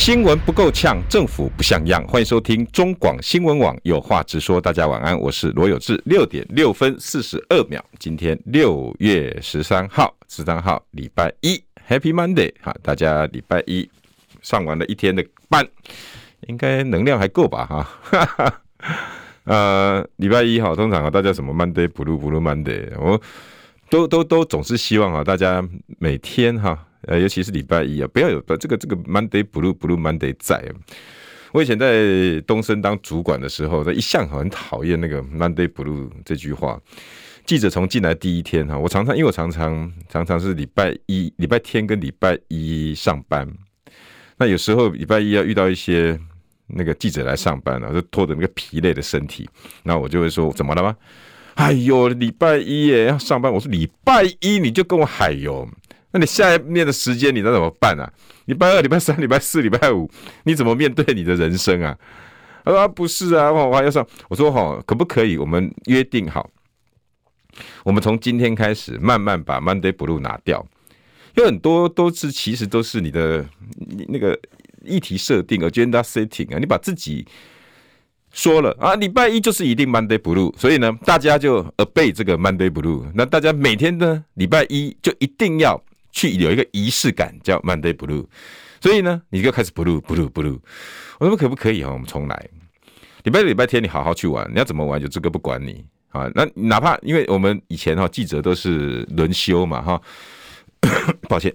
新闻不够呛，政府不像样。欢迎收听中广新闻网有话直说。大家晚安，我是罗有志。六点六分四十二秒，今天六月十三号，十三号礼拜一，Happy Monday！哈，大家礼拜一上完了一天的班，应该能量还够吧？哈，呃，礼拜一哈，通常啊，大家什么 Monday Blue Blue Monday，我都都都总是希望啊，大家每天哈。呃，尤其是礼拜一啊，不要有这个这个 Monday Blue Blue Monday 在。我以前在东森当主管的时候，他一向很讨厌那个 Monday Blue 这句话。记者从进来第一天哈，我常常因为我常常常常是礼拜一、礼拜天跟礼拜一上班。那有时候礼拜一要遇到一些那个记者来上班啊，就拖着那个疲累的身体，那我就会说怎么了吗？哎呦，礼拜一耶要上班。我说礼拜一你就跟我嗨哟。那你下面的时间你那怎么办啊？礼拜二、礼拜三、礼拜四、礼拜五，你怎么面对你的人生啊？他说不是啊，我还要上。我说哈，可不可以？我们约定好，我们从今天开始慢慢把 Monday Blue 拿掉。有很多都是其实都是你的那个议题设定 Agenda Setting 啊，你把自己说了啊，礼拜一就是一定 Monday Blue，所以呢，大家就 obey 这个 Monday Blue。那大家每天呢，礼拜一就一定要。去有一个仪式感，叫 Monday Blue，所以呢，你就开始 Blue Blue Blue。我说可不可以啊？我们重来，礼拜六、礼拜天你好好去玩，你要怎么玩就这个不管你啊。那哪怕因为我们以前哈记者都是轮休嘛哈，抱歉，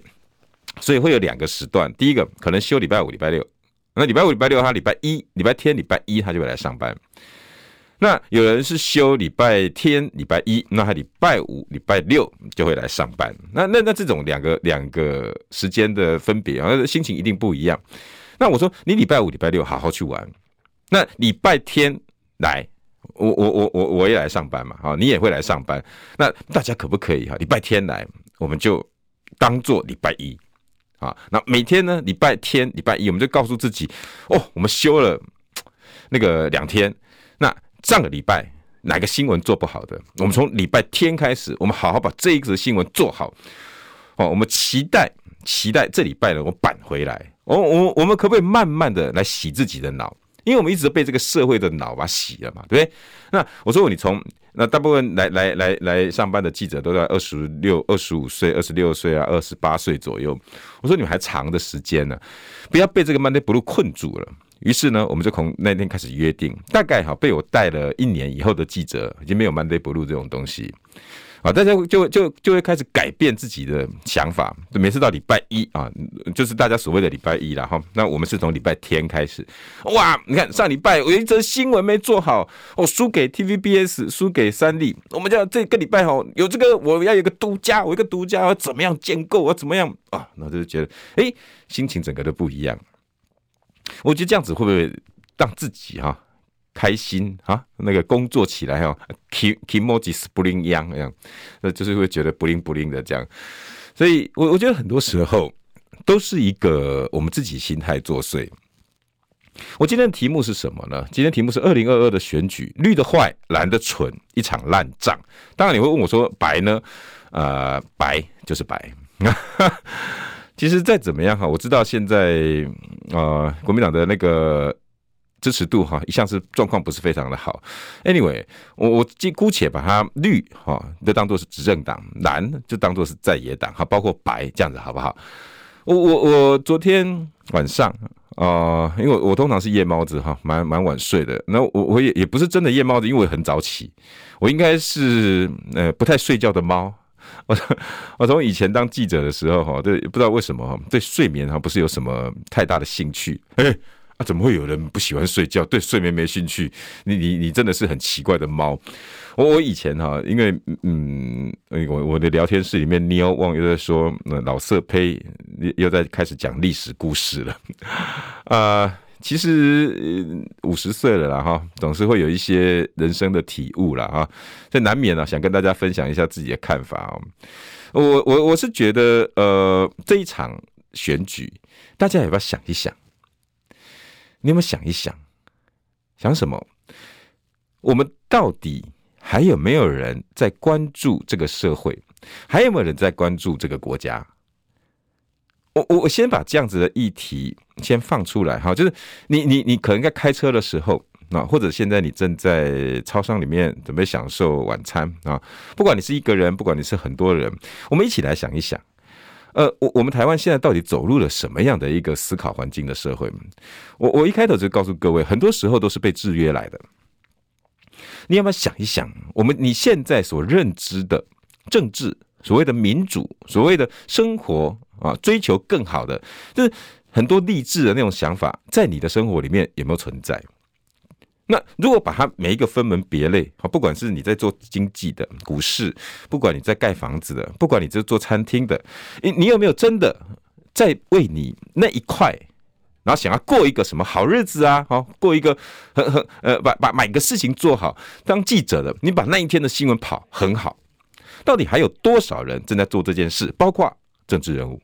所以会有两个时段。第一个可能休礼拜五、礼拜六，那礼拜五、礼拜六他礼拜一、礼拜天、礼拜一他就会来上班。那有人是休礼拜天、礼拜一，那他礼拜五、礼拜六就会来上班。那那那这种两个两个时间的分别啊，心情一定不一样。那我说你礼拜五、礼拜六好好去玩，那礼拜天来，我我我我我也来上班嘛，好，你也会来上班。那大家可不可以哈？礼拜天来，我们就当做礼拜一啊。那每天呢，礼拜天、礼拜一，我们就告诉自己，哦，我们休了那个两天，那。上个礼拜哪个新闻做不好的？我们从礼拜天开始，我们好好把这一则新闻做好。哦，我们期待期待这礼拜呢，我扳回来。我我我们可不可以慢慢的来洗自己的脑？因为我们一直被这个社会的脑把洗了嘛，对不对？那我说你从那大部分来来来来上班的记者都在二十六、二十五岁、二十六岁啊、二十八岁左右。我说你们还长的时间呢，不要被这个 Monday Blue 困住了。于是呢，我们就从那天开始约定，大概哈被我带了一年以后的记者，已经没有 Monday Blue 这种东西，啊，大家就就就会开始改变自己的想法。就每次到礼拜一啊，就是大家所谓的礼拜一了哈。那我们是从礼拜天开始，哇，你看上礼拜我有一则新闻没做好，我输给 TVBS，输给三立，我们就这个礼拜哈有这个我要有个独家，我一个独家要怎么样建构，我怎么样啊？那就觉得哎、心情整个都不一样。我觉得这样子会不会让自己哈开心啊？那个工作起来哈，keep keep more spring young 这样，那就是会觉得不灵不灵的这样。所以，我我觉得很多时候都是一个我们自己心态作祟。我今天的题目是什么呢？今天题目是二零二二的选举，绿的坏，蓝的蠢，一场烂仗。当然你会问我说，白呢？呃，白就是白。其实再怎么样哈，我知道现在呃国民党的那个支持度哈，一向是状况不是非常的好。Anyway，我我姑且把它绿哈就当做是执政党，蓝就当做是在野党哈，包括白这样子好不好？我我我昨天晚上啊、因为我，我通常是夜猫子哈，蛮蛮晚睡的。那我我也也不是真的夜猫子，因为我很早起，我应该是呃不太睡觉的猫。我我从以前当记者的时候哈，对，不知道为什么，对睡眠哈不是有什么太大的兴趣。哎，啊，怎么会有人不喜欢睡觉，对睡眠没兴趣？你你你真的是很奇怪的猫。我我以前哈，因为嗯，我我的聊天室里面，Neo 旺又在说，那老色胚又在开始讲历史故事了啊。其实五十岁了啦哈，总是会有一些人生的体悟了哈，这难免啊，想跟大家分享一下自己的看法哦。我我我是觉得，呃，这一场选举，大家要不要想一想？你有没有想一想？想什么？我们到底还有没有人在关注这个社会？还有没有人在关注这个国家？我我我先把这样子的议题先放出来哈，就是你你你可能在开车的时候啊，或者现在你正在超商里面准备享受晚餐啊，不管你是一个人，不管你是很多人，我们一起来想一想，呃，我我们台湾现在到底走入了什么样的一个思考环境的社会？我我一开头就告诉各位，很多时候都是被制约来的。你要不要想一想，我们你现在所认知的政治，所谓的民主，所谓的生活？啊，追求更好的，就是很多励志的那种想法，在你的生活里面有没有存在？那如果把它每一个分门别类，好，不管是你在做经济的股市，不管你在盖房子的，不管你在做餐厅的，你你有没有真的在为你那一块，然后想要过一个什么好日子啊？好，过一个很很呃，把把每个事情做好。当记者的，你把那一天的新闻跑很好，到底还有多少人正在做这件事？包括政治人物。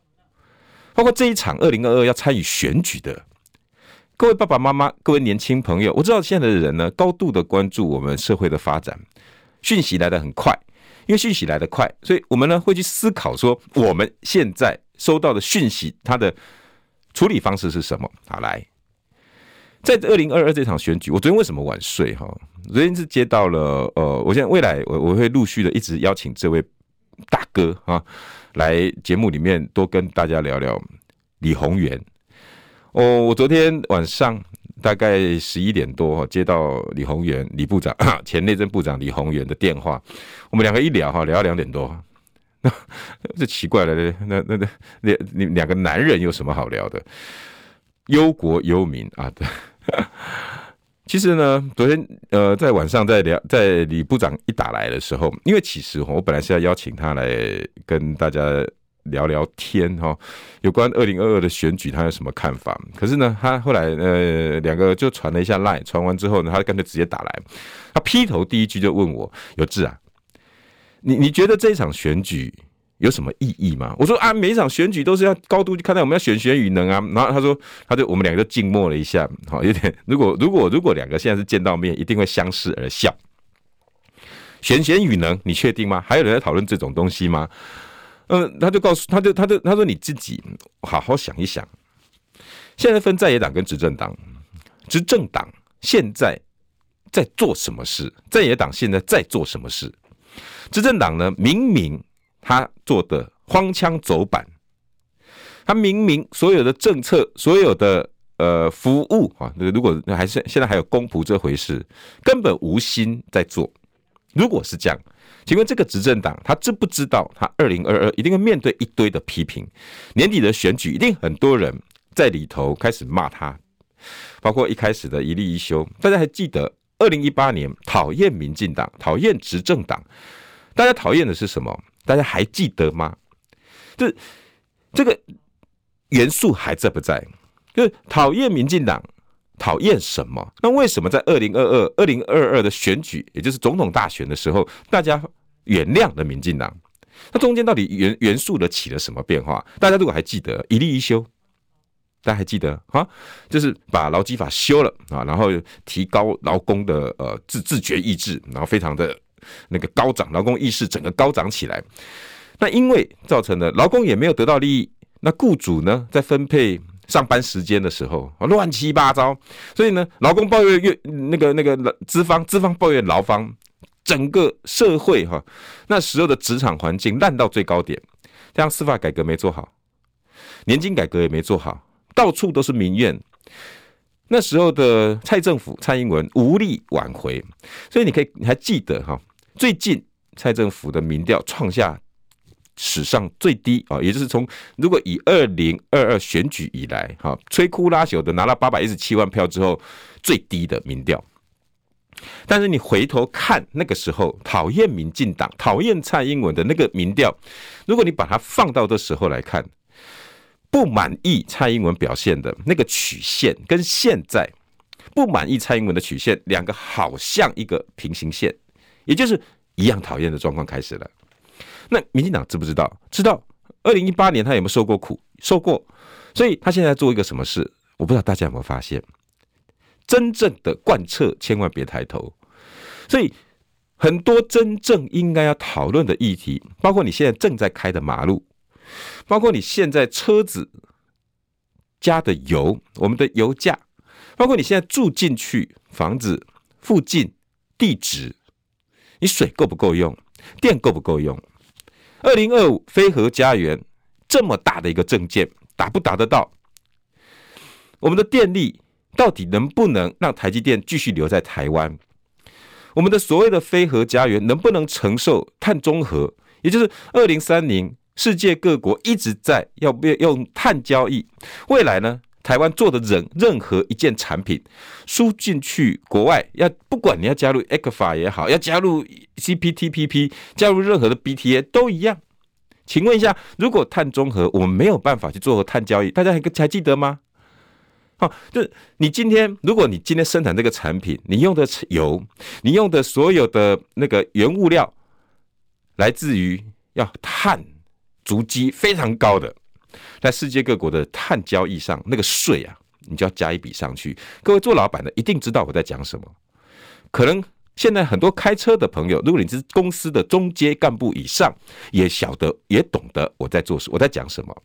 包括这一场二零二二要参与选举的各位爸爸妈妈、各位年轻朋友，我知道现在的人呢，高度的关注我们社会的发展，讯息来得很快，因为讯息来得快，所以我们呢会去思考说，我们现在收到的讯息，它的处理方式是什么？好，来，在二零二二这场选举，我昨天为什么晚睡？哈，昨天是接到了，呃，我现在未来我我会陆续的一直邀请这位大哥啊。来节目里面多跟大家聊聊李宏源哦。我昨天晚上大概十一点多接到李鸿源李部长 前内政部长李鸿源的电话，我们两个一聊哈，聊到两点多。那这奇怪了，那那那那你两个男人有什么好聊的？忧国忧民啊，对。其实呢，昨天呃，在晚上在聊，在李部长一打来的时候，因为其实我本来是要邀请他来跟大家聊聊天哈，有关二零二二的选举，他有什么看法？可是呢，他后来呃，两个就传了一下 line，传完之后呢，他干脆直接打来，他劈头第一句就问我：有志啊，你你觉得这一场选举？有什么意义吗？我说啊，每一场选举都是要高度去看待，我们要选贤与能啊。然后他说，他就我们两个就静默了一下，好，有点。如果如果如果两个现在是见到面，一定会相视而笑。选贤与能，你确定吗？还有人在讨论这种东西吗？嗯，他就告诉，他就他就他说你自己好好想一想。现在分在野党跟执政党，执政党现在在做什么事？在野党现在在做什么事？执政党呢？明明。他做的荒腔走板，他明明所有的政策、所有的呃服务啊，如果还是现在还有公仆这回事，根本无心在做。如果是这样，请问这个执政党他知不知道，他二零二二一定会面对一堆的批评？年底的选举一定很多人在里头开始骂他，包括一开始的一例一休。大家还记得二零一八年讨厌民进党、讨厌执政党，大家讨厌的是什么？大家还记得吗？这这个元素还在不在？就是讨厌民进党，讨厌什么？那为什么在二零二二、二零二二的选举，也就是总统大选的时候，大家原谅了民进党？那中间到底元元素的起了什么变化？大家如果还记得一例一修，大家还记得啊？就是把劳基法修了啊，然后提高劳工的呃自自觉意志，然后非常的。那个高涨，劳工意识整个高涨起来，那因为造成了劳工也没有得到利益，那雇主呢在分配上班时间的时候乱七八糟，所以呢劳工抱怨越那个那个资方资方抱怨劳方，整个社会哈那时候的职场环境烂到最高点，这样司法改革没做好，年金改革也没做好，到处都是民怨。那时候的蔡政府蔡英文无力挽回，所以你可以你还记得哈？最近蔡政府的民调创下史上最低啊，也就是从如果以二零二二选举以来哈，摧枯拉朽的拿了八百一十七万票之后最低的民调。但是你回头看那个时候讨厌民进党、讨厌蔡英文的那个民调，如果你把它放到这时候来看，不满意蔡英文表现的那个曲线，跟现在不满意蔡英文的曲线，两个好像一个平行线，也就是一样讨厌的状况开始了。那民进党知不知道？知道。二零一八年他有没有受过苦？受过。所以他现在做一个什么事？我不知道大家有没有发现，真正的贯彻千万别抬头。所以很多真正应该要讨论的议题，包括你现在正在开的马路，包括你现在车子加的油，我们的油价，包括你现在住进去房子附近地址，你水够不够用，电够不够用？二零二五非核家园这么大的一个政见，达不达得到？我们的电力到底能不能让台积电继续留在台湾？我们的所谓的非核家园能不能承受碳中和？也就是二零三零，世界各国一直在要不要用碳交易？未来呢？台湾做的任任何一件产品输进去国外，要不管你要加入 ECFA 也好，要加入 CPTPP，加入任何的 BTA 都一样。请问一下，如果碳中和我们没有办法去做碳交易，大家还还记得吗？好，就是你今天，如果你今天生产这个产品，你用的油，你用的所有的那个原物料，来自于要碳足迹非常高的。在世界各国的碳交易上，那个税啊，你就要加一笔上去。各位做老板的一定知道我在讲什么。可能现在很多开车的朋友，如果你是公司的中阶干部以上，也晓得也懂得我在做什，我在讲什么。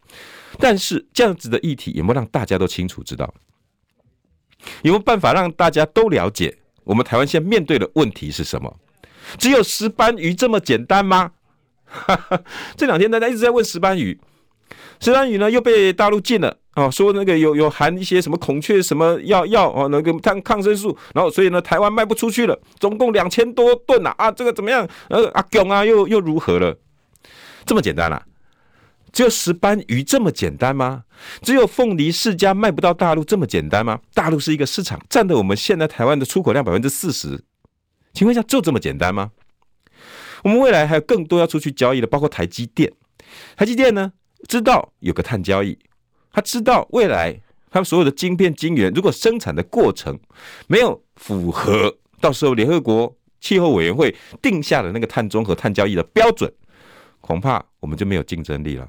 但是这样子的议题有没有让大家都清楚知道？有没有办法让大家都了解我们台湾现在面对的问题是什么？只有石斑鱼这么简单吗？这两天大家一直在问石斑鱼。石斑鱼呢又被大陆禁了啊，说那个有有含一些什么孔雀什么药药哦，那个抗抗生素，然后所以呢台湾卖不出去了，总共两千多吨呐啊，这个怎么样？呃阿囧啊又又如何了？这么简单啦、啊？只有石斑鱼这么简单吗？只有凤梨世家卖不到大陆这么简单吗？大陆是一个市场，占了我们现在台湾的出口量百分之四十，请问一下就这么简单吗？我们未来还有更多要出去交易的，包括台积电，台积电呢？知道有个碳交易，他知道未来他们所有的晶片晶圆，如果生产的过程没有符合到时候联合国气候委员会定下的那个碳中和、碳交易的标准，恐怕我们就没有竞争力了。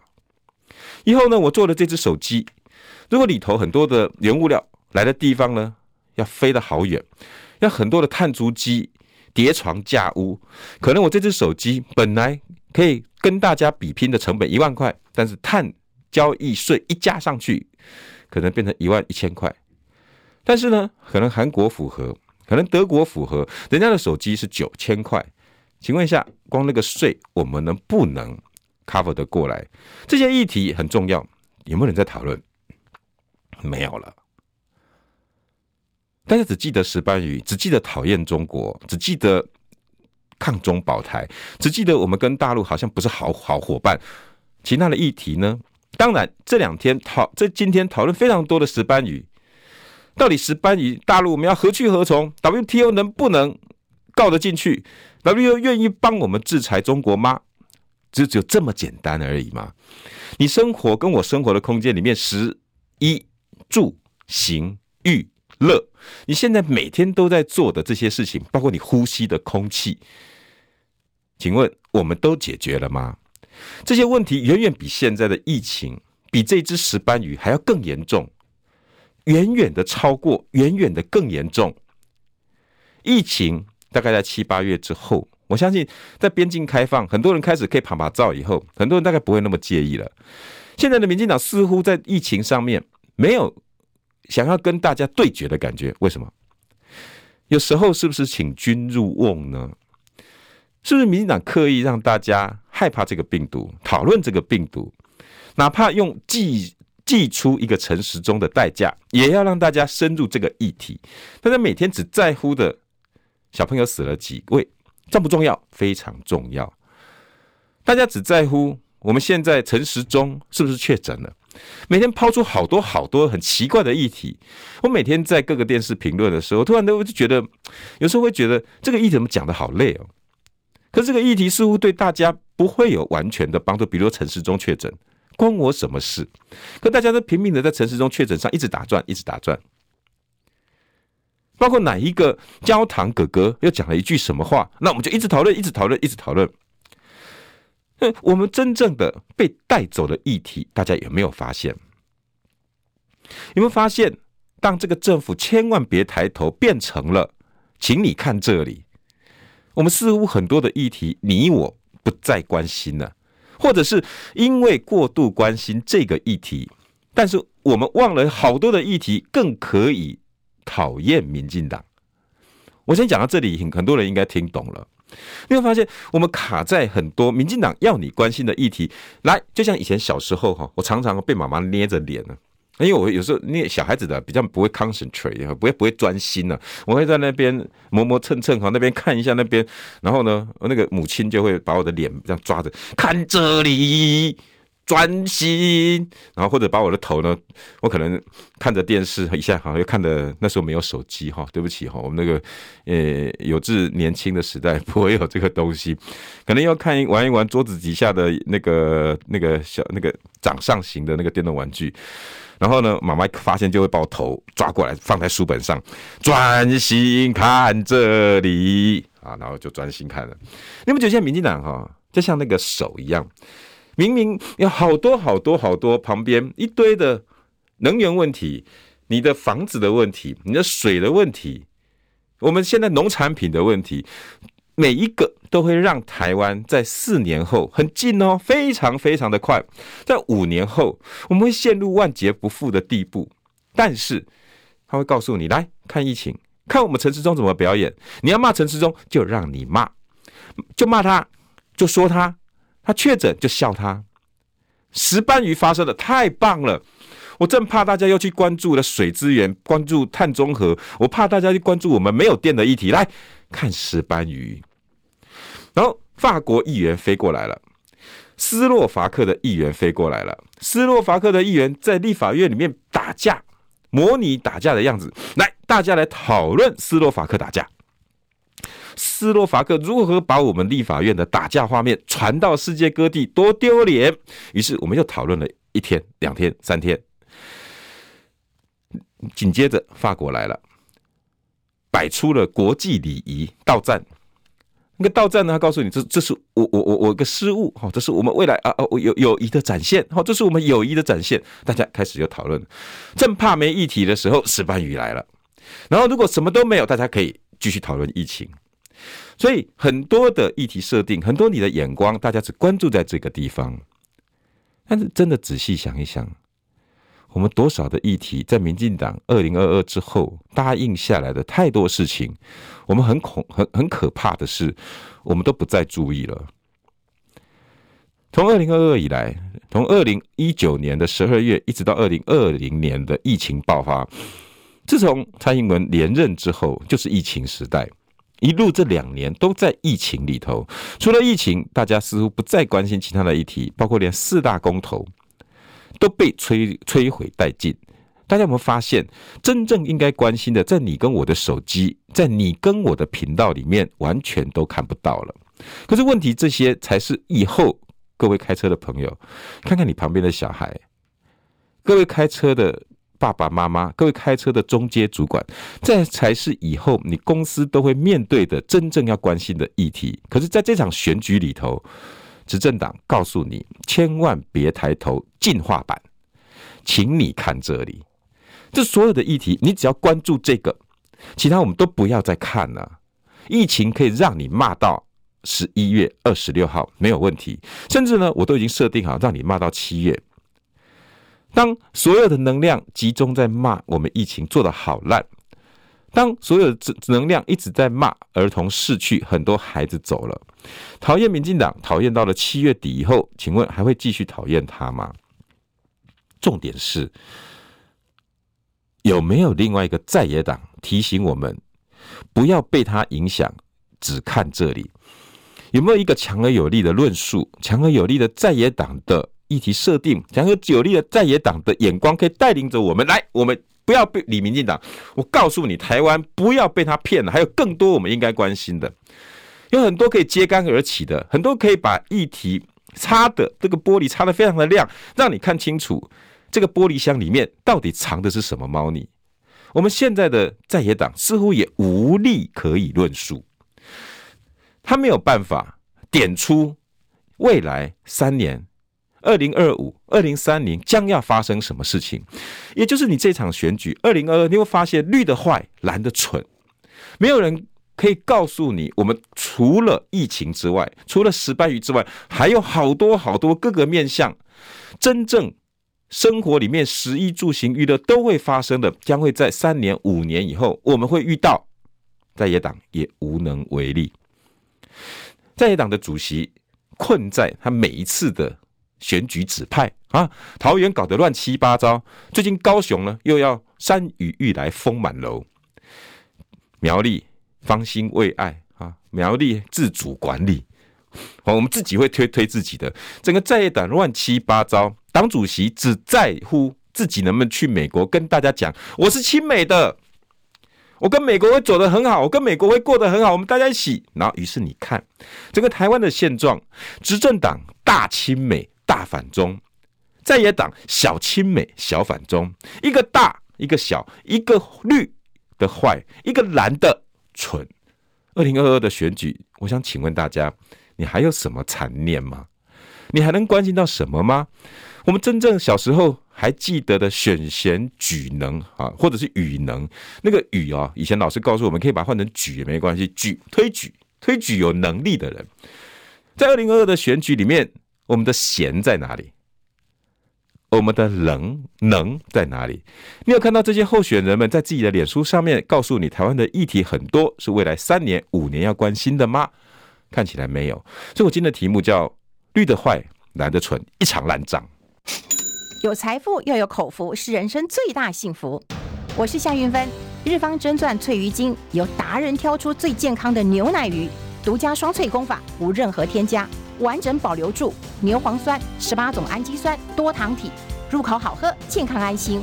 以后呢，我做的这只手机，如果里头很多的原物料来的地方呢，要飞得好远，要很多的碳足迹叠床架屋，可能我这只手机本来可以跟大家比拼的成本一万块。但是碳交易税一加上去，可能变成一万一千块。但是呢，可能韩国符合，可能德国符合，人家的手机是九千块。请问一下，光那个税，我们能不能 cover 得过来？这些议题很重要，有没有人在讨论？没有了。大家只记得石斑鱼，只记得讨厌中国，只记得抗中保台，只记得我们跟大陆好像不是好好伙伴。其他的议题呢？当然，这两天讨这今天讨论非常多的石斑鱼，到底石斑鱼大陆我们要何去何从？WTO 能不能告得进去？WTO 愿意帮我们制裁中国吗？只只有这么简单而已吗？你生活跟我生活的空间里面，食衣住行娱乐，你现在每天都在做的这些事情，包括你呼吸的空气，请问我们都解决了吗？这些问题远远比现在的疫情，比这只石斑鱼还要更严重，远远的超过，远远的更严重。疫情大概在七八月之后，我相信在边境开放，很多人开始可以趴趴走以后，很多人大概不会那么介意了。现在的民进党似乎在疫情上面没有想要跟大家对决的感觉，为什么？有时候是不是请君入瓮呢？是不是民进党刻意让大家害怕这个病毒，讨论这个病毒，哪怕用寄寄出一个陈时中的代价，也要让大家深入这个议题？大家每天只在乎的小朋友死了几位，重不重要？非常重要。大家只在乎我们现在陈时中是不是确诊了？每天抛出好多好多很奇怪的议题。我每天在各个电视评论的时候，突然都就觉得，有时候会觉得这个议题怎么讲得好累哦。可是这个议题似乎对大家不会有完全的帮助，比如说陈时中确诊，关我什么事？可大家都拼命的在城市中确诊上一直打转，一直打转。包括哪一个焦糖哥哥又讲了一句什么话，那我们就一直讨论，一直讨论，一直讨论。我们真正的被带走的议题，大家有没有发现？有没有发现，当这个政府千万别抬头变成了，请你看这里，我们似乎很多的议题，你我不再关心了，或者是因为过度关心这个议题，但是我们忘了好多的议题更可以讨厌民进党。我先讲到这里，很很多人应该听懂了。你会发现，我们卡在很多民进党要你关心的议题，来，就像以前小时候哈，我常常被妈妈捏着脸呢，因为我有时候捏小孩子的比较不会 concentrate，不会不会专心呢，我会在那边磨磨蹭蹭哈，那边看一下那边，然后呢，那个母亲就会把我的脸这样抓着，看这里。专心，然后或者把我的头呢，我可能看着电视一下，好像又看的那时候没有手机哈，对不起哈，我们那个呃有志年轻的时代不会有这个东西，可能要看一玩一玩桌子底下的那个那个小那个掌上型的那个电动玩具，然后呢，妈妈发现就会把我头抓过来放在书本上，专心看这里啊，然后就专心看了。你们觉得现在民进党哈，就像那个手一样。明明有好多好多好多，旁边一堆的能源问题，你的房子的问题，你的水的问题，我们现在农产品的问题，每一个都会让台湾在四年后很近哦，非常非常的快，在五年后我们会陷入万劫不复的地步。但是他会告诉你，来看疫情，看我们陈时中怎么表演。你要骂陈时中，就让你骂，就骂他，就说他。他确诊就笑他，石斑鱼发射的太棒了，我正怕大家又去关注了水资源，关注碳中和，我怕大家去关注我们没有电的议题，来看石斑鱼。然后法国议员飞过来了，斯洛伐克的议员飞过来了，斯洛伐克的议员在立法院里面打架，模拟打架的样子，来大家来讨论斯洛伐克打架。斯洛伐克如何把我们立法院的打架画面传到世界各地，多丢脸！于是我们又讨论了一天、两天、三天。紧接着法国来了，摆出了国际礼仪道赞。那个道赞呢，他告诉你这这是我我我我个失误哈，这是我们未来啊啊友友谊的展现哈，这是我们友谊的展现。大家开始有讨论，正怕没议题的时候，石斑鱼来了。然后如果什么都没有，大家可以继续讨论疫情。所以很多的议题设定，很多你的眼光，大家只关注在这个地方。但是真的仔细想一想，我们多少的议题，在民进党二零二二之后答应下来的太多事情，我们很恐很很可怕的是，我们都不再注意了。从二零二二以来，从二零一九年的十二月一直到二零二零年的疫情爆发，自从蔡英文连任之后，就是疫情时代。一路这两年都在疫情里头，除了疫情，大家似乎不再关心其他的议题，包括连四大公投都被摧摧毁殆尽。大家有没有发现，真正应该关心的，在你跟我的手机，在你跟我的频道里面，完全都看不到了。可是问题，这些才是以后各位开车的朋友，看看你旁边的小孩，各位开车的。爸爸妈妈，各位开车的中阶主管，这才是以后你公司都会面对的真正要关心的议题。可是，在这场选举里头，执政党告诉你，千万别抬头进化版，请你看这里，这所有的议题，你只要关注这个，其他我们都不要再看了。疫情可以让你骂到十一月二十六号没有问题，甚至呢，我都已经设定好让你骂到七月。当所有的能量集中在骂我们疫情做得好烂，当所有的能量一直在骂儿童逝去，很多孩子走了，讨厌民进党，讨厌到了七月底以后，请问还会继续讨厌他吗？重点是有没有另外一个在野党提醒我们不要被他影响，只看这里？有没有一个强而有力的论述，强而有力的在野党的？议题设定，然后有力的在野党的眼光可以带领着我们来，我们不要被李民进党。我告诉你，台湾不要被他骗了，还有更多我们应该关心的，有很多可以揭竿而起的，很多可以把议题擦的这个玻璃擦得非常的亮，让你看清楚这个玻璃箱里面到底藏的是什么猫腻。我们现在的在野党似乎也无力可以论述，他没有办法点出未来三年。二零二五、二零三零将要发生什么事情？也就是你这场选举，二零二二你会发现绿的坏，蓝的蠢，没有人可以告诉你，我们除了疫情之外，除了石斑鱼之外，还有好多好多各个面向，真正生活里面食衣住行娱乐都会发生的，将会在三年、五年以后，我们会遇到，在野党也无能为力，在野党的主席困在他每一次的。选举指派啊，桃园搞得乱七八糟，最近高雄呢又要山雨欲来风满楼，苗栗方兴未艾啊，苗栗自主管理，我们自己会推推自己的，整个在野党乱七八糟，党主席只在乎自己能不能去美国跟大家讲，我是亲美的，我跟美国会走得很好，我跟美国会过得很好，我们大家一起，然后于是你看整个台湾的现状，执政党大亲美。大反中，在野党小亲美，小反中，一个大，一个小，一个绿的坏，一个蓝的蠢。二零二二的选举，我想请问大家，你还有什么残念吗？你还能关心到什么吗？我们真正小时候还记得的选贤举能啊，或者是与能，那个与啊，以前老师告诉我们可以把它换成举也没关系，举推举推举有能力的人，在二零二二的选举里面。我们的贤在哪里？我们的能能在哪里？你有看到这些候选人们在自己的脸书上面告诉你，台湾的议题很多是未来三年、五年要关心的吗？看起来没有。所以我今天的题目叫“绿的坏，蓝的蠢，一场烂仗”。有财富又有口福，是人生最大幸福。我是夏云芬，日方真钻萃鱼精由达人挑出最健康的牛奶鱼，独家双萃工法，无任何添加。完整保留住牛磺酸、十八种氨基酸、多糖体，入口好喝，健康安心。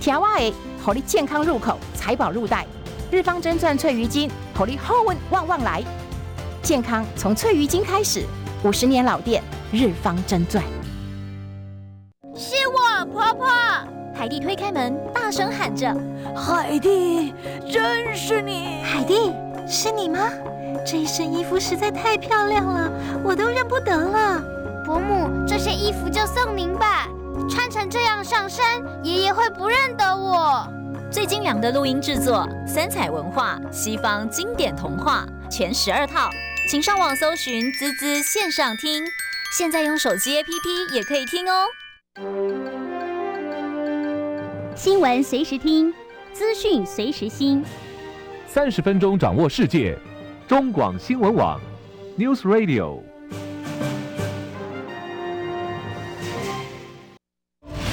调味诶，好力健康入口，财宝入袋。日方真钻翠鱼精，好力好运旺旺来。健康从翠鱼精开始，五十年老店，日方真钻。是我婆婆。海蒂推开门，大声喊着：“海蒂，真是你！是你吗？”这一身衣服实在太漂亮了，我都认不得了。伯母，这些衣服就送您吧。穿成这样上山，爷爷会不认得我。最精良的录音制作，三彩文化西方经典童话全十二套，请上网搜寻“滋滋线上听”，现在用手机 APP 也可以听哦。新闻随时听，资讯随时新，三十分钟掌握世界。中广新闻网，News Radio。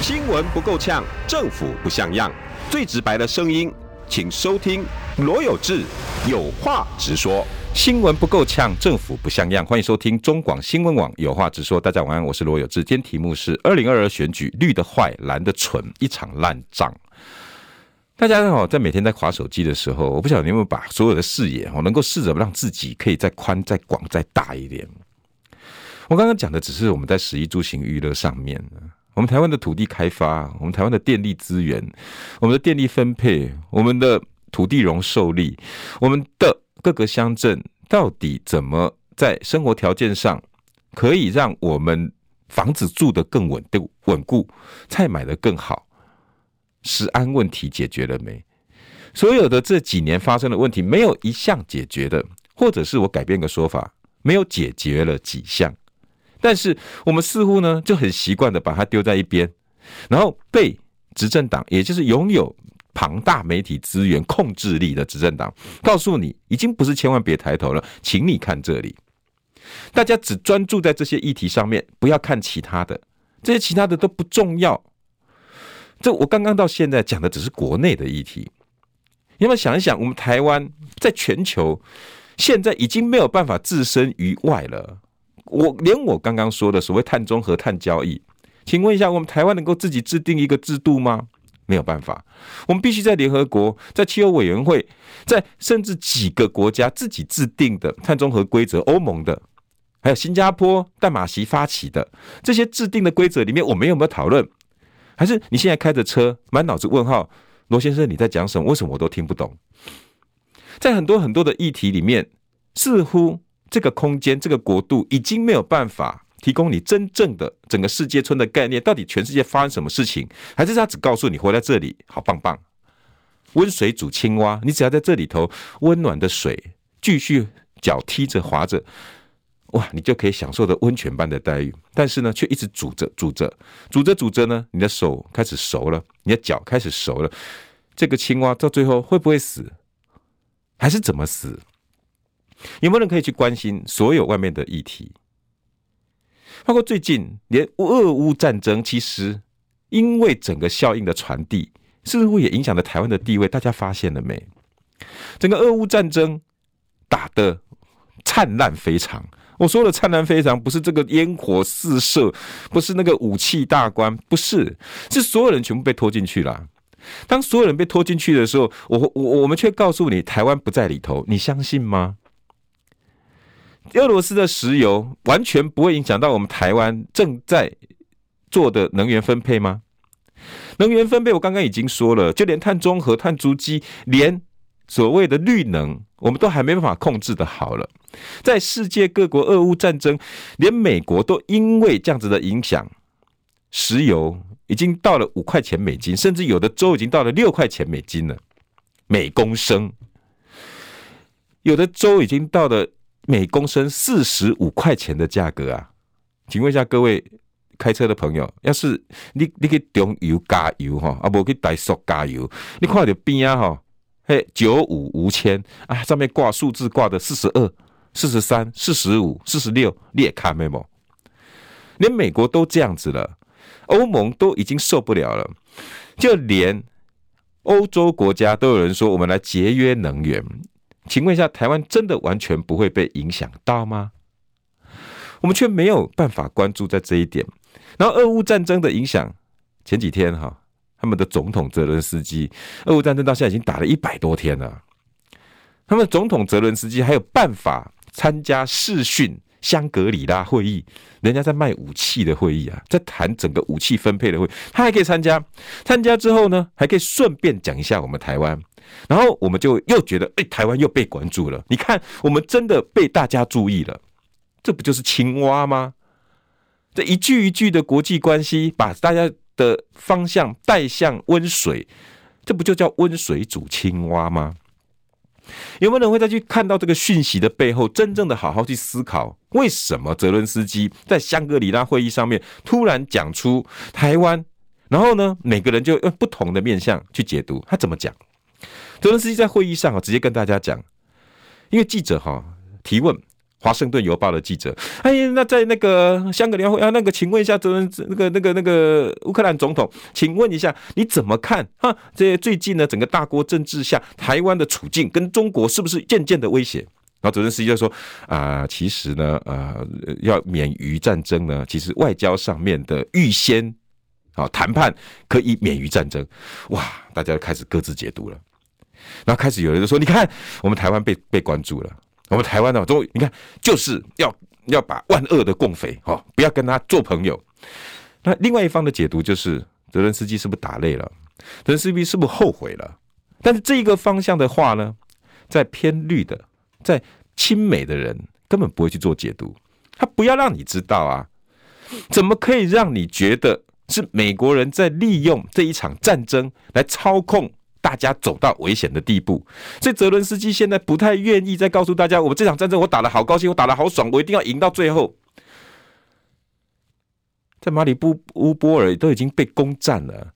新闻不够呛，政府不像样，最直白的声音，请收听罗有志有话直说。新闻不够呛，政府不像样，欢迎收听中广新闻网有话直说。大家晚安，我是罗有志。今天题目是二零二二选举，绿的坏，蓝的蠢，一场烂仗。大家好，在每天在划手机的时候，我不晓得你有没有把所有的视野哦，能够试着让自己可以再宽、再广、再大一点。我刚刚讲的只是我们在食衣住行娱乐上面，我们台湾的土地开发，我们台湾的电力资源，我们的电力分配，我们的土地容受力，我们的各个乡镇到底怎么在生活条件上可以让我们房子住得更稳定、稳固，菜买得更好。食安问题解决了没？所有的这几年发生的问题，没有一项解决的，或者是我改变个说法，没有解决了几项。但是我们似乎呢就很习惯的把它丢在一边，然后被执政党，也就是拥有庞大媒体资源控制力的执政党，告诉你已经不是千万别抬头了，请你看这里。大家只专注在这些议题上面，不要看其他的，这些其他的都不重要。这我刚刚到现在讲的只是国内的议题，你有没有想一想，我们台湾在全球现在已经没有办法置身于外了。我连我刚刚说的所谓碳中和、碳交易，请问一下，我们台湾能够自己制定一个制度吗？没有办法，我们必须在联合国、在气候委员会、在甚至几个国家自己制定的碳中和规则，欧盟的，还有新加坡、淡马锡发起的这些制定的规则里面，我们有没有讨论？还是你现在开着车，满脑子问号？罗先生，你在讲什么？为什么我都听不懂？在很多很多的议题里面，似乎这个空间、这个国度已经没有办法提供你真正的整个世界村的概念。到底全世界发生什么事情？还是他只告诉你活在这里好棒棒？温水煮青蛙，你只要在这里头温暖的水，继续脚踢着滑着，哇，你就可以享受的温泉般的待遇。但是呢，却一直煮着煮着煮着煮着呢，你的手开始熟了，你的脚开始熟了。这个青蛙到最后会不会死？还是怎么死？有没有人可以去关心所有外面的议题？包括最近连俄乌战争，其实因为整个效应的传递，似乎也影响了台湾的地位。大家发现了没？整个俄乌战争打得灿烂非常。我说的灿烂非常，不是这个烟火四射，不是那个武器大关，不是，是所有人全部被拖进去了。当所有人被拖进去的时候，我我我们却告诉你，台湾不在里头，你相信吗？俄罗斯的石油完全不会影响到我们台湾正在做的能源分配吗？能源分配我刚刚已经说了，就连碳中和、碳足迹，连所谓的绿能，我们都还没办法控制的好了。在世界各国俄乌战争，连美国都因为这样子的影响，石油。已经到了五块钱美金，甚至有的州已经到了六块钱美金了，每公升。有的州已经到了每公升四十五块钱的价格啊！请问一下各位开车的朋友，要是你你去中油加油哈，啊不去台塑加油，你看到边啊哈，嘿九五无签啊，上面挂数字挂的四十二、四十三、四十五、四十六，你也看没有？连美国都这样子了。欧盟都已经受不了了，就连欧洲国家都有人说，我们来节约能源。请问一下，台湾真的完全不会被影响到吗？我们却没有办法关注在这一点。然后，俄乌战争的影响，前几天哈，他们的总统泽伦斯基，俄乌战争到现在已经打了一百多天了，他们总统泽伦斯基还有办法参加视讯。香格里拉会议，人家在卖武器的会议啊，在谈整个武器分配的会，他还可以参加。参加之后呢，还可以顺便讲一下我们台湾，然后我们就又觉得，哎，台湾又被关注了。你看，我们真的被大家注意了，这不就是青蛙吗？这一句一句的国际关系，把大家的方向带向温水，这不就叫温水煮青蛙吗？有没有人会再去看到这个讯息的背后，真正的好好去思考，为什么泽伦斯基在香格里拉会议上面突然讲出台湾？然后呢，每个人就用不同的面向去解读，他怎么讲？泽伦斯基在会议上啊，直接跟大家讲，因为记者哈提问。华盛顿邮报的记者，哎呀，那在那个香格里拉会啊，那个，请问一下，泽伦那个那个那个乌克兰总统，请问一下，你怎么看哈？这最近呢，整个大国政治下，台湾的处境跟中国是不是渐渐的威胁？然后泽伦斯基就说啊、其实呢，呃，要免于战争呢，其实外交上面的预先啊谈判可以免于战争。哇，大家开始各自解读了，然后开始有人就说，你看，我们台湾被被关注了。我们台湾呢，终于你看，就是要要把万恶的共匪哦，不要跟他做朋友。那另外一方的解读就是，泽伦斯基是不是打累了？泽伦斯基是不是后悔了？但是这一个方向的话呢，在偏绿的、在亲美的人根本不会去做解读。他不要让你知道啊，怎么可以让你觉得是美国人在利用这一场战争来操控？大家走到危险的地步，所以泽伦斯基现在不太愿意再告诉大家，我们这场战争我打得好高兴，我打得好爽，我一定要赢到最后。在马里布乌波尔都已经被攻占了，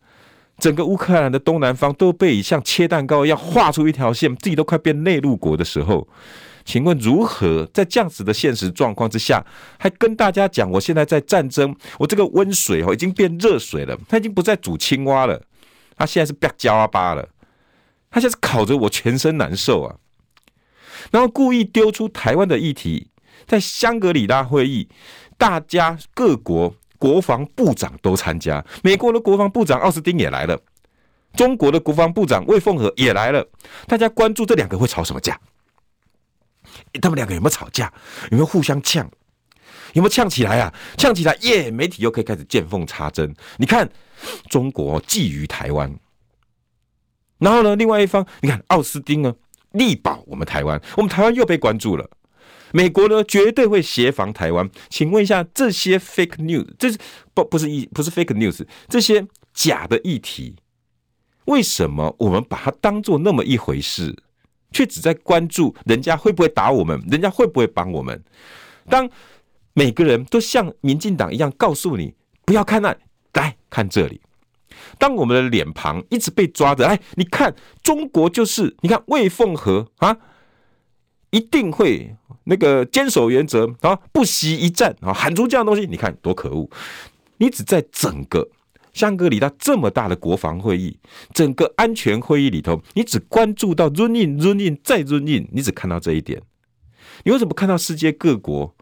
整个乌克兰的东南方都被像切蛋糕一样画出一条线，自己都快变内陆国的时候，请问如何在这样子的现实状况之下，还跟大家讲我现在在战争，我这个温水哦已经变热水了，它已经不再煮青蛙了，它现在是变焦阿巴了。他现在是烤着我全身难受啊，然后故意丢出台湾的议题，在香格里拉会议，大家各国国防部长都参加，美国的国防部长奥斯汀也来了，中国的国防部长魏凤和也来了，大家关注这两个会吵什么架？他们两个有没有吵架？有没有互相呛？有没有呛起来啊？呛起来，耶！媒体又可以开始见缝插针。你看，中国觊觎台湾，然后呢，另外一方，你看奥斯汀呢，力保我们台湾，我们台湾又被关注了。美国呢，绝对会协防台湾。请问一下，这些 fake news，这是不不是一不是 fake news，这些假的议题，为什么我们把它当做那么一回事，却只在关注人家会不会打我们，人家会不会帮我们？当每个人都像民进党一样告诉你不要看那，来看这里。当我们的脸庞一直被抓着，哎，你看中国就是，你看魏凤和啊。一定会那个坚守原则啊，不惜一战啊，喊出这样东西，你看多可恶！你只在整个香格里拉这么大的国防会议、整个安全会议里头，你只关注到 run in run in 再 run in，你只看到这一点。你为什么看到世界各国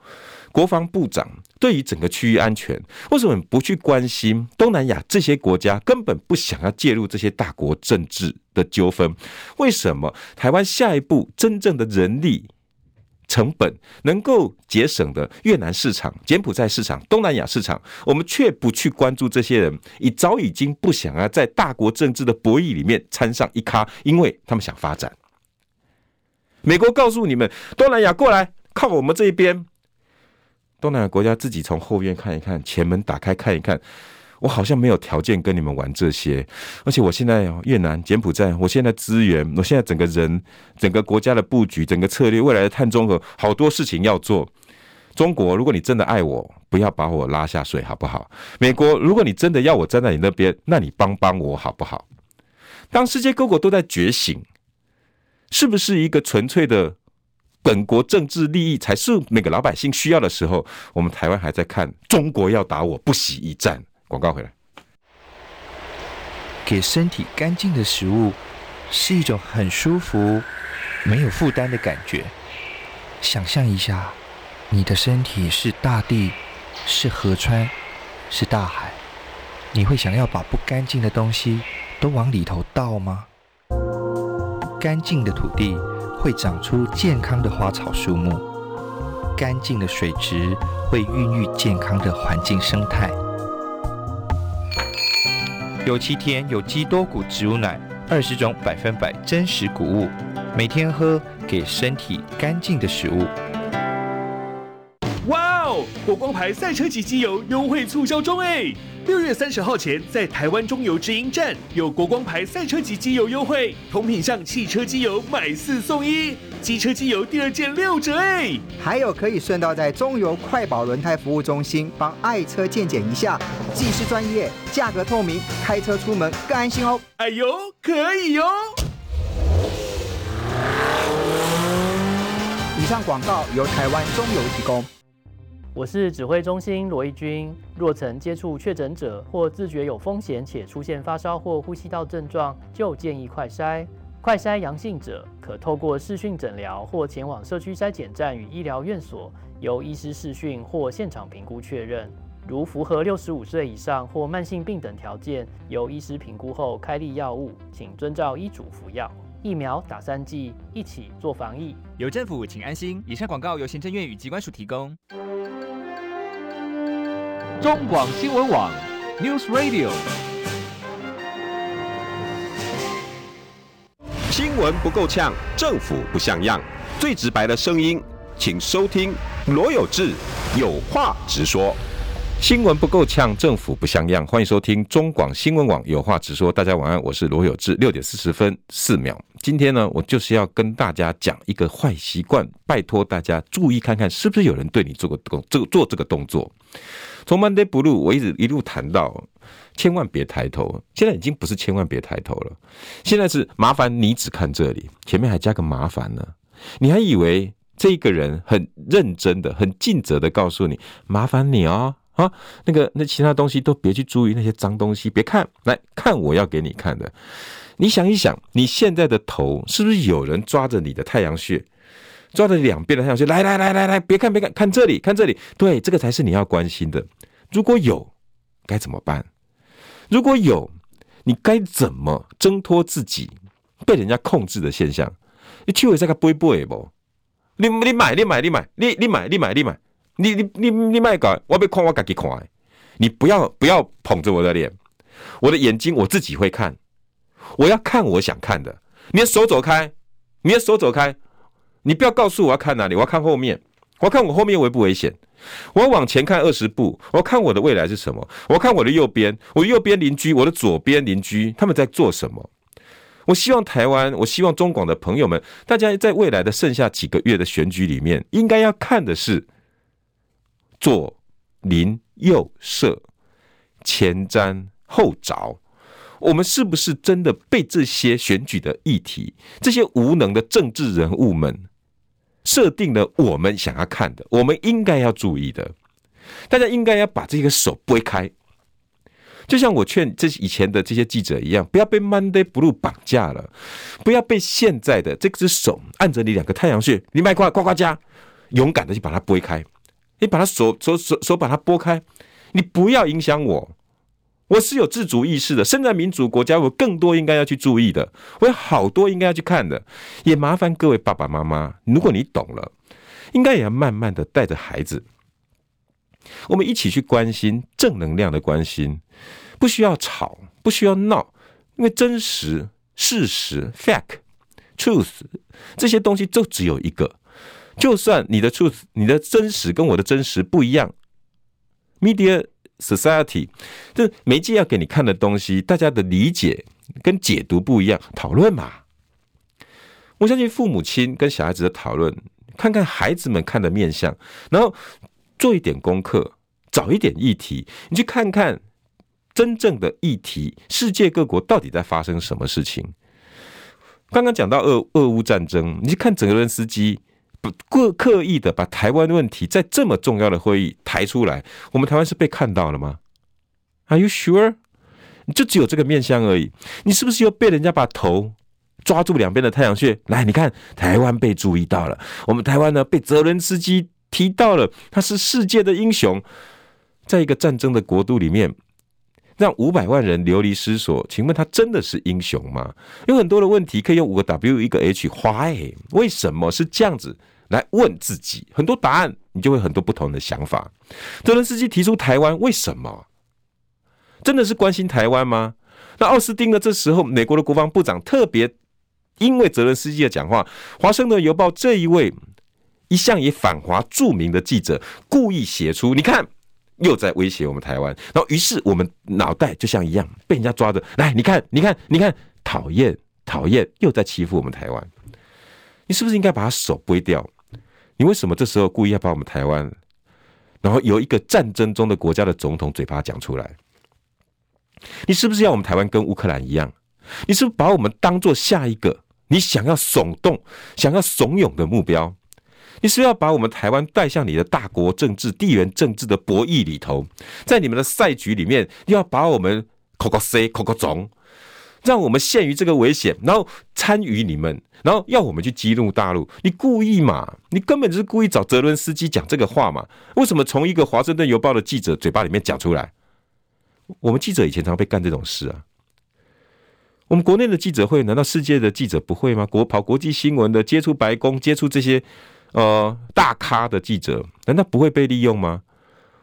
国防部长对于整个区域安全，为什么不去关心东南亚这些国家根本不想要介入这些大国政治的纠纷？为什么台湾下一步真正的人力成本能够节省的越南市场、柬埔寨市场、东南亚市场，我们却不去关注这些人？已早已经不想要在大国政治的博弈里面掺上一咖，因为他们想发展。美国告诉你们，东南亚过来靠我们这一边。东南亚国家自己从后院看一看，前门打开看一看，我好像没有条件跟你们玩这些。而且我现在越南、柬埔寨，我现在资源，我现在整个人、整个国家的布局、整个策略、未来的碳中和，好多事情要做。中国，如果你真的爱我，不要把我拉下水，好不好？美国，如果你真的要我站在你那边，那你帮帮我，好不好？当世界各国都在觉醒，是不是一个纯粹的？本国政治利益才是每个老百姓需要的时候，我们台湾还在看中国要打我，不惜一战。广告回来，给身体干净的食物是一种很舒服、没有负担的感觉。想象一下，你的身体是大地，是河川，是大海，你会想要把不干净的东西都往里头倒吗？干净的土地。会长出健康的花草树木，干净的水质会孕育健康的环境生态。有七天有机多谷植物奶，二十种百分百真实谷物，每天喝，给身体干净的食物。哇哦！火光牌赛车级机油优惠促销中哎！六月三十号前，在台湾中油直营站有国光牌赛车级机油优惠，同品项汽车机油买四送一，机车机油第二件六折哎！还有可以顺道在中油快保轮胎服务中心帮爱车健检一下，技师专业，价格透明，开车出门更安心哦！哎呦，可以哟、哦！以上广告由台湾中油提供。我是指挥中心罗一军。若曾接触确诊者或自觉有风险且出现发烧或呼吸道症状，就建议快筛。快筛阳性者可透过视讯诊疗或前往社区筛检站与医疗院所，由医师视讯或现场评估确认。如符合六十五岁以上或慢性病等条件，由医师评估后开立药物，请遵照医嘱服药。疫苗打三剂，一起做防疫。有政府，请安心。以上广告由行政院与机关署提供。中广新闻网，News Radio。新闻不够呛，政府不像样，最直白的声音，请收听罗有志有话直说。新闻不够呛，政府不像样，欢迎收听中广新闻网有话直说。大家晚安，我是罗有志，六点四十分四秒。今天呢，我就是要跟大家讲一个坏习惯，拜托大家注意看看，是不是有人对你做过动这个做这个动作。从 Monday Blue，我一直一路谈到，千万别抬头。现在已经不是千万别抬头了，现在是麻烦你只看这里，前面还加个麻烦呢。你还以为这个人很认真的、很尽责的告诉你，麻烦你哦啊，那个那其他东西都别去注意那些脏东西，别看，来看我要给你看的。你想一想，你现在的头是不是有人抓着你的太阳穴？抓着两边的太阳穴，来来来来来，别看别看，看这里看这里，对，这个才是你要关心的。如果有，该怎么办？如果有，你该怎么挣脱自己被人家控制的现象？你去为这个背背不？你你买你买你买你你买你买你买你你你你买搞，我被看我自己看，你不要不要捧着我的脸，我的眼睛我自己会看，我要看我想看的。你的手走开，你的手走开，你不要告诉我要看哪里，我要看后面，我要看我后面危不危险，我要往前看二十步，我要看我的未来是什么，我要看我的右边，我右边邻居，我的左边邻居他们在做什么。我希望台湾，我希望中广的朋友们，大家在未来的剩下几个月的选举里面，应该要看的是左邻右舍，前瞻后着。我们是不是真的被这些选举的议题、这些无能的政治人物们设定了我们想要看的、我们应该要注意的？大家应该要把这个手拨开。就像我劝这以前的这些记者一样，不要被 Monday Blue 绑架了，不要被现在的这只手按着你两个太阳穴，你卖瓜呱呱家，勇敢的去把它拨开，你把它手手手手把它拨开，你不要影响我，我是有自主意识的，生在民主国家，我更多应该要去注意的，我有好多应该要去看的，也麻烦各位爸爸妈妈，如果你懂了，应该也要慢慢的带着孩子。我们一起去关心正能量的关心，不需要吵，不需要闹，因为真实、事实、fact、truth 这些东西就只有一个。就算你的 truth、你的真实跟我的真实不一样，media society 这媒介要给你看的东西，大家的理解跟解读不一样，讨论嘛。我相信父母亲跟小孩子的讨论，看看孩子们看的面相，然后。做一点功课，找一点议题，你去看看真正的议题，世界各国到底在发生什么事情。刚刚讲到俄俄乌战争，你去看泽伦斯基不过刻意的把台湾问题在这么重要的会议抬出来，我们台湾是被看到了吗？Are you sure？你就只有这个面相而已，你是不是又被人家把头抓住两边的太阳穴？来，你看台湾被注意到了，我们台湾呢被泽伦斯基。提到了他是世界的英雄，在一个战争的国度里面，让五百万人流离失所，请问他真的是英雄吗？有很多的问题可以用五个 W 一个 H，Why？为什么是这样子来问自己？很多答案你就会很多不同的想法。泽伦斯基提出台湾，为什么？真的是关心台湾吗？那奥斯汀呢？这时候美国的国防部长特别因为泽伦斯基的讲话，《华盛顿邮报》这一位。一向以反华著名的记者故意写出，你看又在威胁我们台湾，然后于是我们脑袋就像一样被人家抓着，来，你看，你看，你看，讨厌，讨厌，又在欺负我们台湾，你是不是应该把他手拨掉？你为什么这时候故意要把我们台湾，然后由一个战争中的国家的总统嘴巴讲出来？你是不是要我们台湾跟乌克兰一样？你是不是把我们当做下一个你想要耸动、想要怂恿的目标？你是要把我们台湾带向你的大国政治、地缘政治的博弈里头，在你们的赛局里面，要把我们口口 C 口口总，让我们陷于这个危险，然后参与你们，然后要我们去激怒大陆，你故意嘛？你根本就是故意找泽伦斯基讲这个话嘛？为什么从一个华盛顿邮报的记者嘴巴里面讲出来？我们记者以前常被干这种事啊。我们国内的记者会，难道世界的记者不会吗？国跑国际新闻的，接触白宫，接触这些。呃，大咖的记者难道不会被利用吗？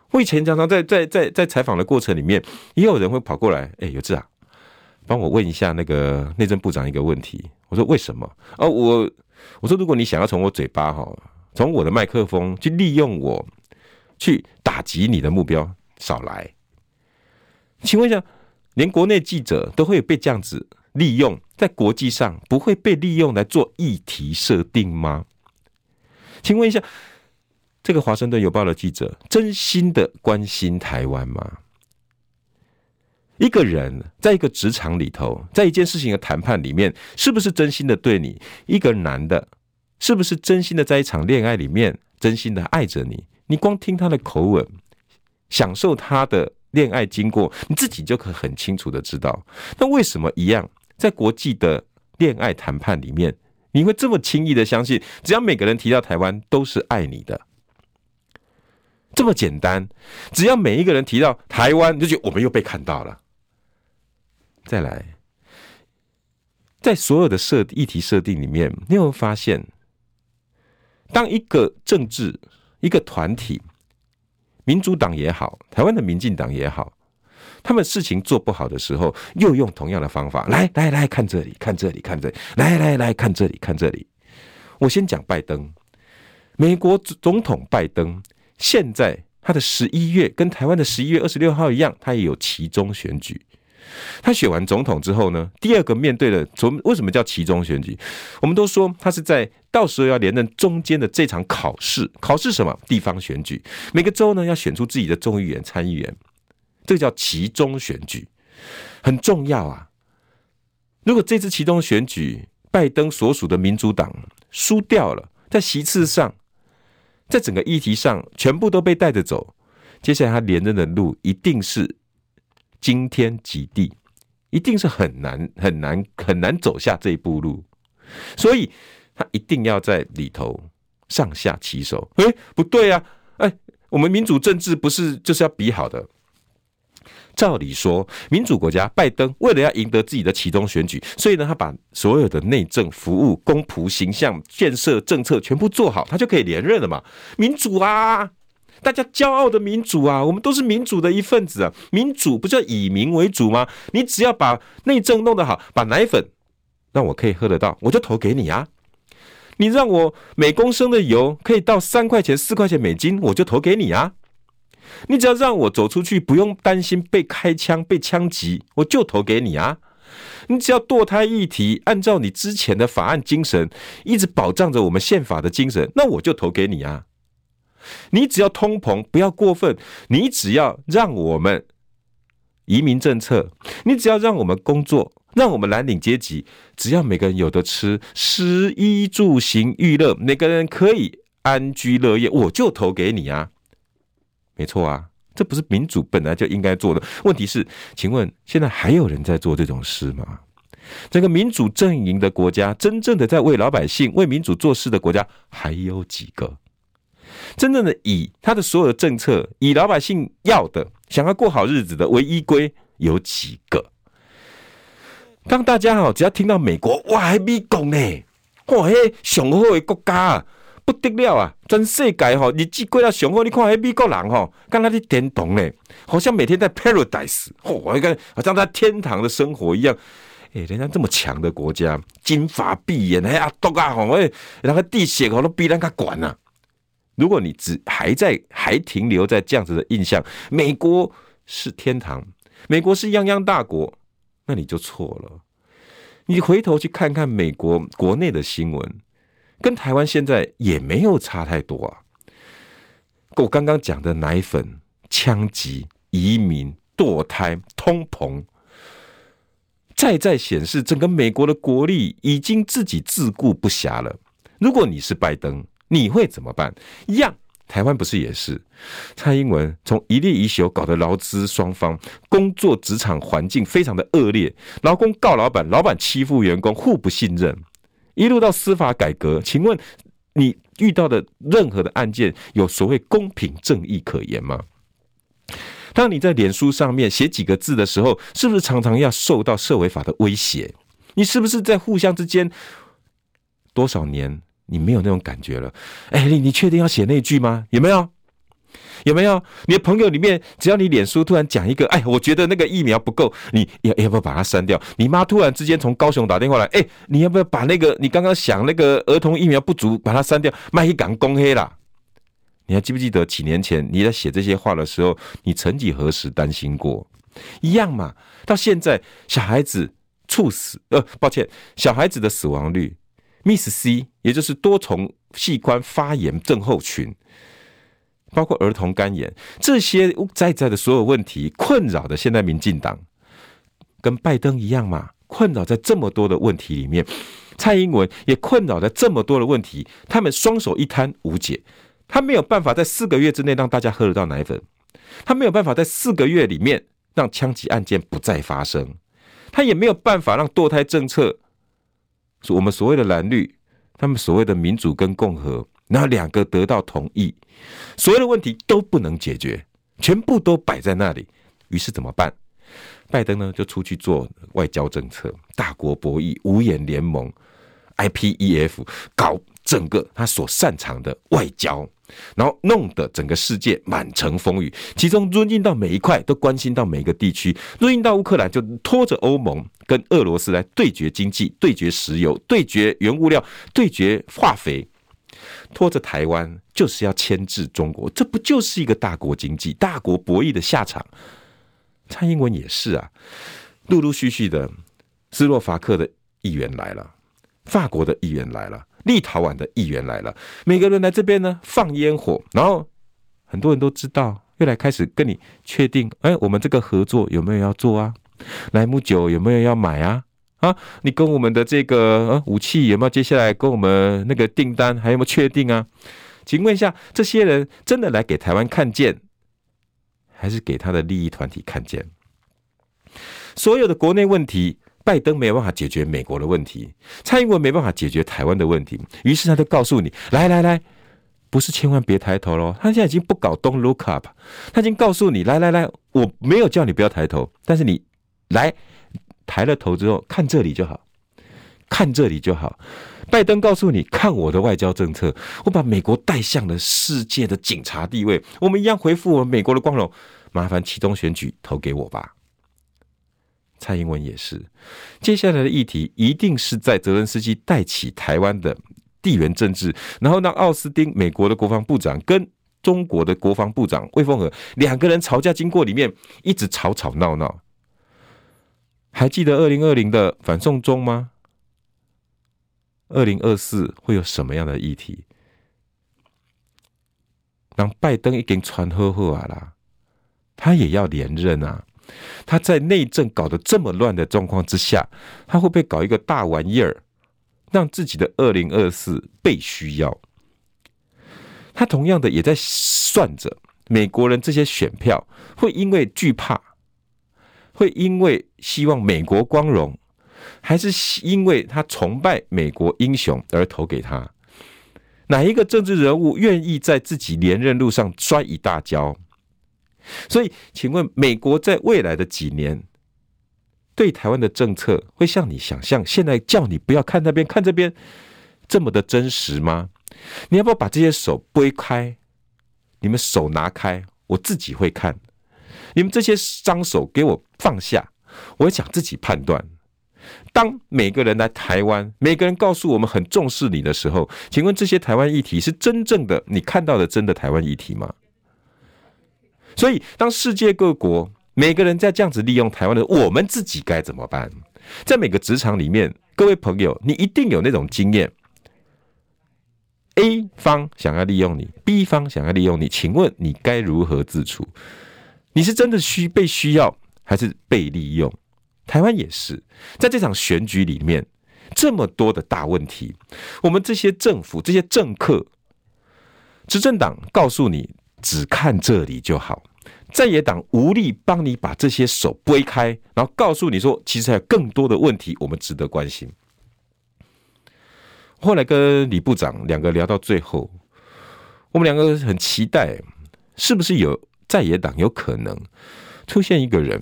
我以前常常在在在在采访的过程里面，也有人会跑过来，哎、有志啊，帮我问一下那个内政部长一个问题。我说为什么？哦，我我说如果你想要从我嘴巴哈，从我的麦克风去利用我，去打击你的目标，少来。请问一下，连国内记者都会被这样子利用，在国际上不会被利用来做议题设定吗？请问一下，这个《华盛顿邮报》的记者真心的关心台湾吗？一个人在一个职场里头，在一件事情的谈判里面，是不是真心的对你？一个男的，是不是真心的在一场恋爱里面，真心的爱着你？你光听他的口吻，享受他的恋爱经过，你自己就可很清楚的知道。那为什么一样在国际的恋爱谈判里面？你会这么轻易的相信，只要每个人提到台湾都是爱你的，这么简单。只要每一个人提到台湾，就觉得我们又被看到了。再来，在所有的设议题设定里面，你有没有发现，当一个政治一个团体民主党也好，台湾的民进党也好，他们事情做不好的时候，又用同样的方法，来来来看这里，看这里，看这里，来来来看这里，看这里。我先讲拜登，美国总统拜登，现在他的十一月跟台湾的十一月二十六号一样，他也有期中选举。他选完总统之后呢，第二个面对的，从为什么叫期中选举？我们都说他是在到时候要连任中间的这场考试，考试什么？地方选举，每个州呢要选出自己的众议员、参议员，这个叫其中选举，很重要啊。如果这次其中选举拜登所属的民主党输掉了，在席次上，在整个议题上全部都被带着走，接下来他连任的路一定是。惊天极地，一定是很难很难很难走下这一步路，所以他一定要在里头上下其手。诶，不对啊！诶，我们民主政治不是就是要比好的？照理说，民主国家拜登为了要赢得自己的其中选举，所以呢，他把所有的内政、服务、公仆、形象、建设、政策全部做好，他就可以连任了嘛？民主啊！大家骄傲的民主啊，我们都是民主的一份子啊！民主不就以民为主吗？你只要把内政弄得好，把奶粉让我可以喝得到，我就投给你啊！你让我每公升的油可以到三块钱、四块钱美金，我就投给你啊！你只要让我走出去不用担心被开枪、被枪击，我就投给你啊！你只要堕胎议题按照你之前的法案精神，一直保障着我们宪法的精神，那我就投给你啊！你只要通膨不要过分，你只要让我们移民政策，你只要让我们工作，让我们蓝领阶级，只要每个人有的吃，食衣住行娱乐，每个人可以安居乐业，我就投给你啊！没错啊，这不是民主本来就应该做的。问题是，请问现在还有人在做这种事吗？整个民主阵营的国家，真正的在为老百姓、为民主做事的国家，还有几个？真正的以他的所有的政策，以老百姓要的、想要过好日子的为依归，有几个？当大家哈，只要听到美国，哇，还美国呢，哇，嘿，上好的国家啊，不得了啊！全世界哈，日子过得上好，你看，嘿，美国人哈，跟他的天堂呢，好像每天在 paradise，哦，你看，好像在天堂的生活一样。哎，人家这么强的国家，金发碧眼，哎呀，多啊，吼，哎，然后地血好都比人家管呐。如果你只还在还停留在这样子的印象，美国是天堂，美国是泱泱大国，那你就错了。你回头去看看美国国内的新闻，跟台湾现在也没有差太多啊。我刚刚讲的奶粉、枪击、移民、堕胎、通膨，再再显示整个美国的国力已经自己自顾不暇了。如果你是拜登，你会怎么办？一样，台湾不是也是？蔡英文从一例一休搞得劳资双方工作职场环境非常的恶劣，劳工告老板，老板欺负员工，互不信任，一路到司法改革。请问你遇到的任何的案件有所谓公平正义可言吗？当你在脸书上面写几个字的时候，是不是常常要受到社维法的威胁？你是不是在互相之间多少年？你没有那种感觉了，哎，你你确定要写那句吗？有没有？有没有？你的朋友里面，只要你脸书突然讲一个，哎，我觉得那个疫苗不够，你要要不要把它删掉？你妈突然之间从高雄打电话来，哎，你要不要把那个你刚刚想那个儿童疫苗不足，把它删掉？卖一港公黑啦！你还记不记得几年前你在写这些话的时候，你曾几何时担心过？一样嘛，到现在小孩子猝死，呃，抱歉，小孩子的死亡率。，Miss C，也就是多重器官发炎症候群，包括儿童肝炎，这些在在的所有问题困扰的现在民进党，跟拜登一样嘛，困扰在这么多的问题里面，蔡英文也困扰在这么多的问题，他们双手一摊无解，他没有办法在四个月之内让大家喝得到奶粉，他没有办法在四个月里面让枪击案件不再发生，他也没有办法让堕胎政策。我们所谓的蓝绿，他们所谓的民主跟共和，然后两个得到同意，所有的问题都不能解决，全部都摆在那里。于是怎么办？拜登呢就出去做外交政策，大国博弈、五眼联盟、IPEF，搞整个他所擅长的外交，然后弄得整个世界满城风雨。其中入侵到每一块都关心到每一个地区，入侵到乌克兰就拖着欧盟跟俄罗斯来对决经济、对决石油、对决原物料、对决化肥，拖着台湾就是要牵制中国，这不就是一个大国经济、大国博弈的下场？蔡英文也是啊，陆陆续续的斯洛伐克的议员来了。法国的议员来了，立陶宛的议员来了，每个人来这边呢放烟火，然后很多人都知道，又来开始跟你确定，哎，我们这个合作有没有要做啊？莱姆酒有没有要买啊？啊，你跟我们的这个呃武器有没有接下来跟我们那个订单还有没有确定啊？请问一下，这些人真的来给台湾看见，还是给他的利益团体看见？所有的国内问题。拜登没有办法解决美国的问题，蔡英文没办法解决台湾的问题，于是他就告诉你：来来来，不是千万别抬头喽。他现在已经不搞 Don't look up，他已经告诉你：来来来，我没有叫你不要抬头，但是你来抬了头之后，看这里就好，看这里就好。拜登告诉你：看我的外交政策，我把美国带向了世界的警察地位，我们一样恢复我们美国的光荣。麻烦启动选举，投给我吧。蔡英文也是，接下来的议题一定是在泽伦斯基带起台湾的地缘政治，然后让奥斯汀美国的国防部长跟中国的国防部长魏凤和两个人吵架经过里面一直吵吵闹闹。还记得二零二零的反送中吗？二零二四会有什么样的议题？让拜登已经传呵呵啊啦，他也要连任啊。他在内政搞得这么乱的状况之下，他会不会搞一个大玩意儿，让自己的二零二四被需要？他同样的也在算着美国人这些选票会因为惧怕，会因为希望美国光荣，还是因为他崇拜美国英雄而投给他？哪一个政治人物愿意在自己连任路上摔一大跤？所以，请问美国在未来的几年对台湾的政策会像你想象现在叫你不要看那边看这边这么的真实吗？你要不要把这些手拨开？你们手拿开，我自己会看。你们这些脏手给我放下，我想自己判断。当每个人来台湾，每个人告诉我们很重视你的时候，请问这些台湾议题是真正的你看到的真的台湾议题吗？所以，当世界各国每个人在这样子利用台湾的，我们自己该怎么办？在每个职场里面，各位朋友，你一定有那种经验：A 方想要利用你，B 方想要利用你，请问你该如何自处？你是真的需被需要，还是被利用？台湾也是，在这场选举里面，这么多的大问题，我们这些政府、这些政客、执政党告诉你。只看这里就好，在野党无力帮你把这些手拨开，然后告诉你说，其实还有更多的问题我们值得关心。后来跟李部长两个聊到最后，我们两个很期待，是不是有在野党有可能出现一个人，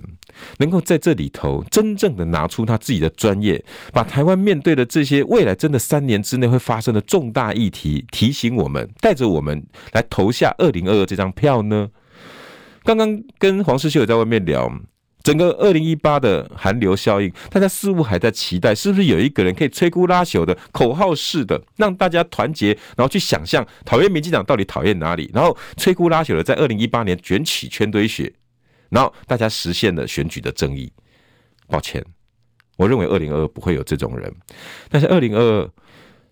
能够在这里头真正的拿出他自己的专业，把台湾面对的这些未来真的三年之内会发生的重大议题提醒我们，带着我们来投下二零二二这张票呢？刚刚跟黄世修也在外面聊，整个二零一八的寒流效应，大家似乎还在期待，是不是有一个人可以摧枯拉朽的口号式的让大家团结，然后去想象讨厌民进党到底讨厌哪里，然后摧枯拉朽的在二零一八年卷起圈堆雪。然后大家实现了选举的正义。抱歉，我认为二零二二不会有这种人。但是二零二二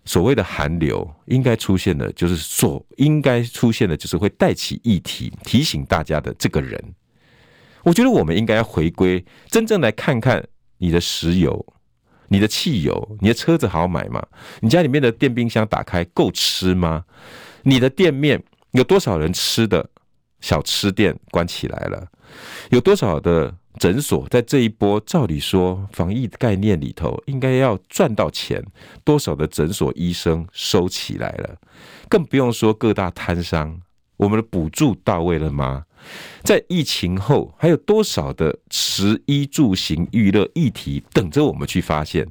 所谓的韩流应该出现的，就是所应该出现的，就是会带起议题，提醒大家的这个人。我觉得我们应该要回归，真正来看看你的石油、你的汽油、你的车子好买吗？你家里面的电冰箱打开够吃吗？你的店面有多少人吃的小吃店关起来了？有多少的诊所在这一波照理说防疫概念里头应该要赚到钱？多少的诊所医生收起来了？更不用说各大摊商，我们的补助到位了吗？在疫情后还有多少的食衣住行娱乐议题等着我们去发现？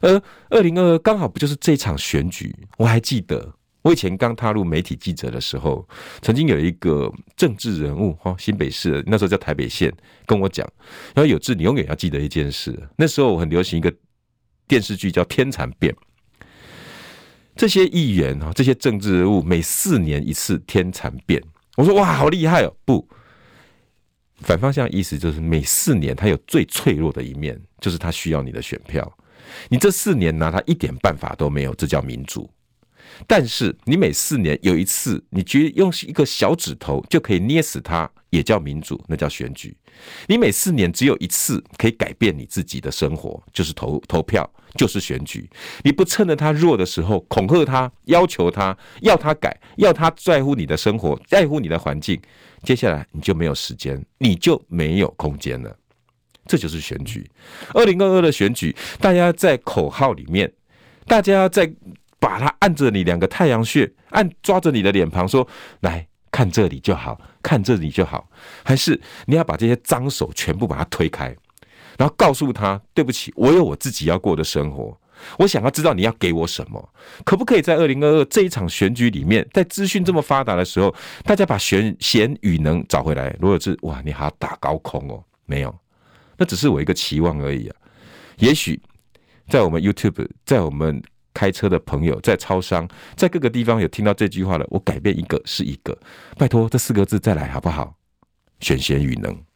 而二零二二刚好不就是这场选举？我还记得，我以前刚踏入媒体记者的时候，曾经有一个政治人物哈，新北市那时候叫台北县，跟我讲，然后有志，你永远要记得一件事，那时候我很流行一个电视剧叫《天蚕变》，这些议员哈，这些政治人物每四年一次天蚕变，我说哇，好厉害哦，不。反方向意思就是每四年他有最脆弱的一面，就是他需要你的选票。你这四年拿他一点办法都没有，这叫民主。但是你每四年有一次，你觉得用一个小指头就可以捏死他，也叫民主，那叫选举。你每四年只有一次可以改变你自己的生活，就是投投票，就是选举。你不趁着他弱的时候恐吓他，要求他，要他改，要他在乎你的生活，在乎你的环境。接下来你就没有时间，你就没有空间了。这就是选举。二零二二的选举，大家在口号里面，大家在把它按着你两个太阳穴，按抓着你的脸庞说：“来看这里就好，看这里就好。”还是你要把这些脏手全部把它推开，然后告诉他：“对不起，我有我自己要过的生活。”我想要知道你要给我什么，可不可以在二零二二这一场选举里面，在资讯这么发达的时候，大家把选贤与能找回来？罗有志，哇，你还要打高空哦？没有，那只是我一个期望而已啊。也许在我们 YouTube，在我们开车的朋友，在超商，在各个地方有听到这句话了，我改变一个是一个，拜托这四个字再来好不好？选贤与能。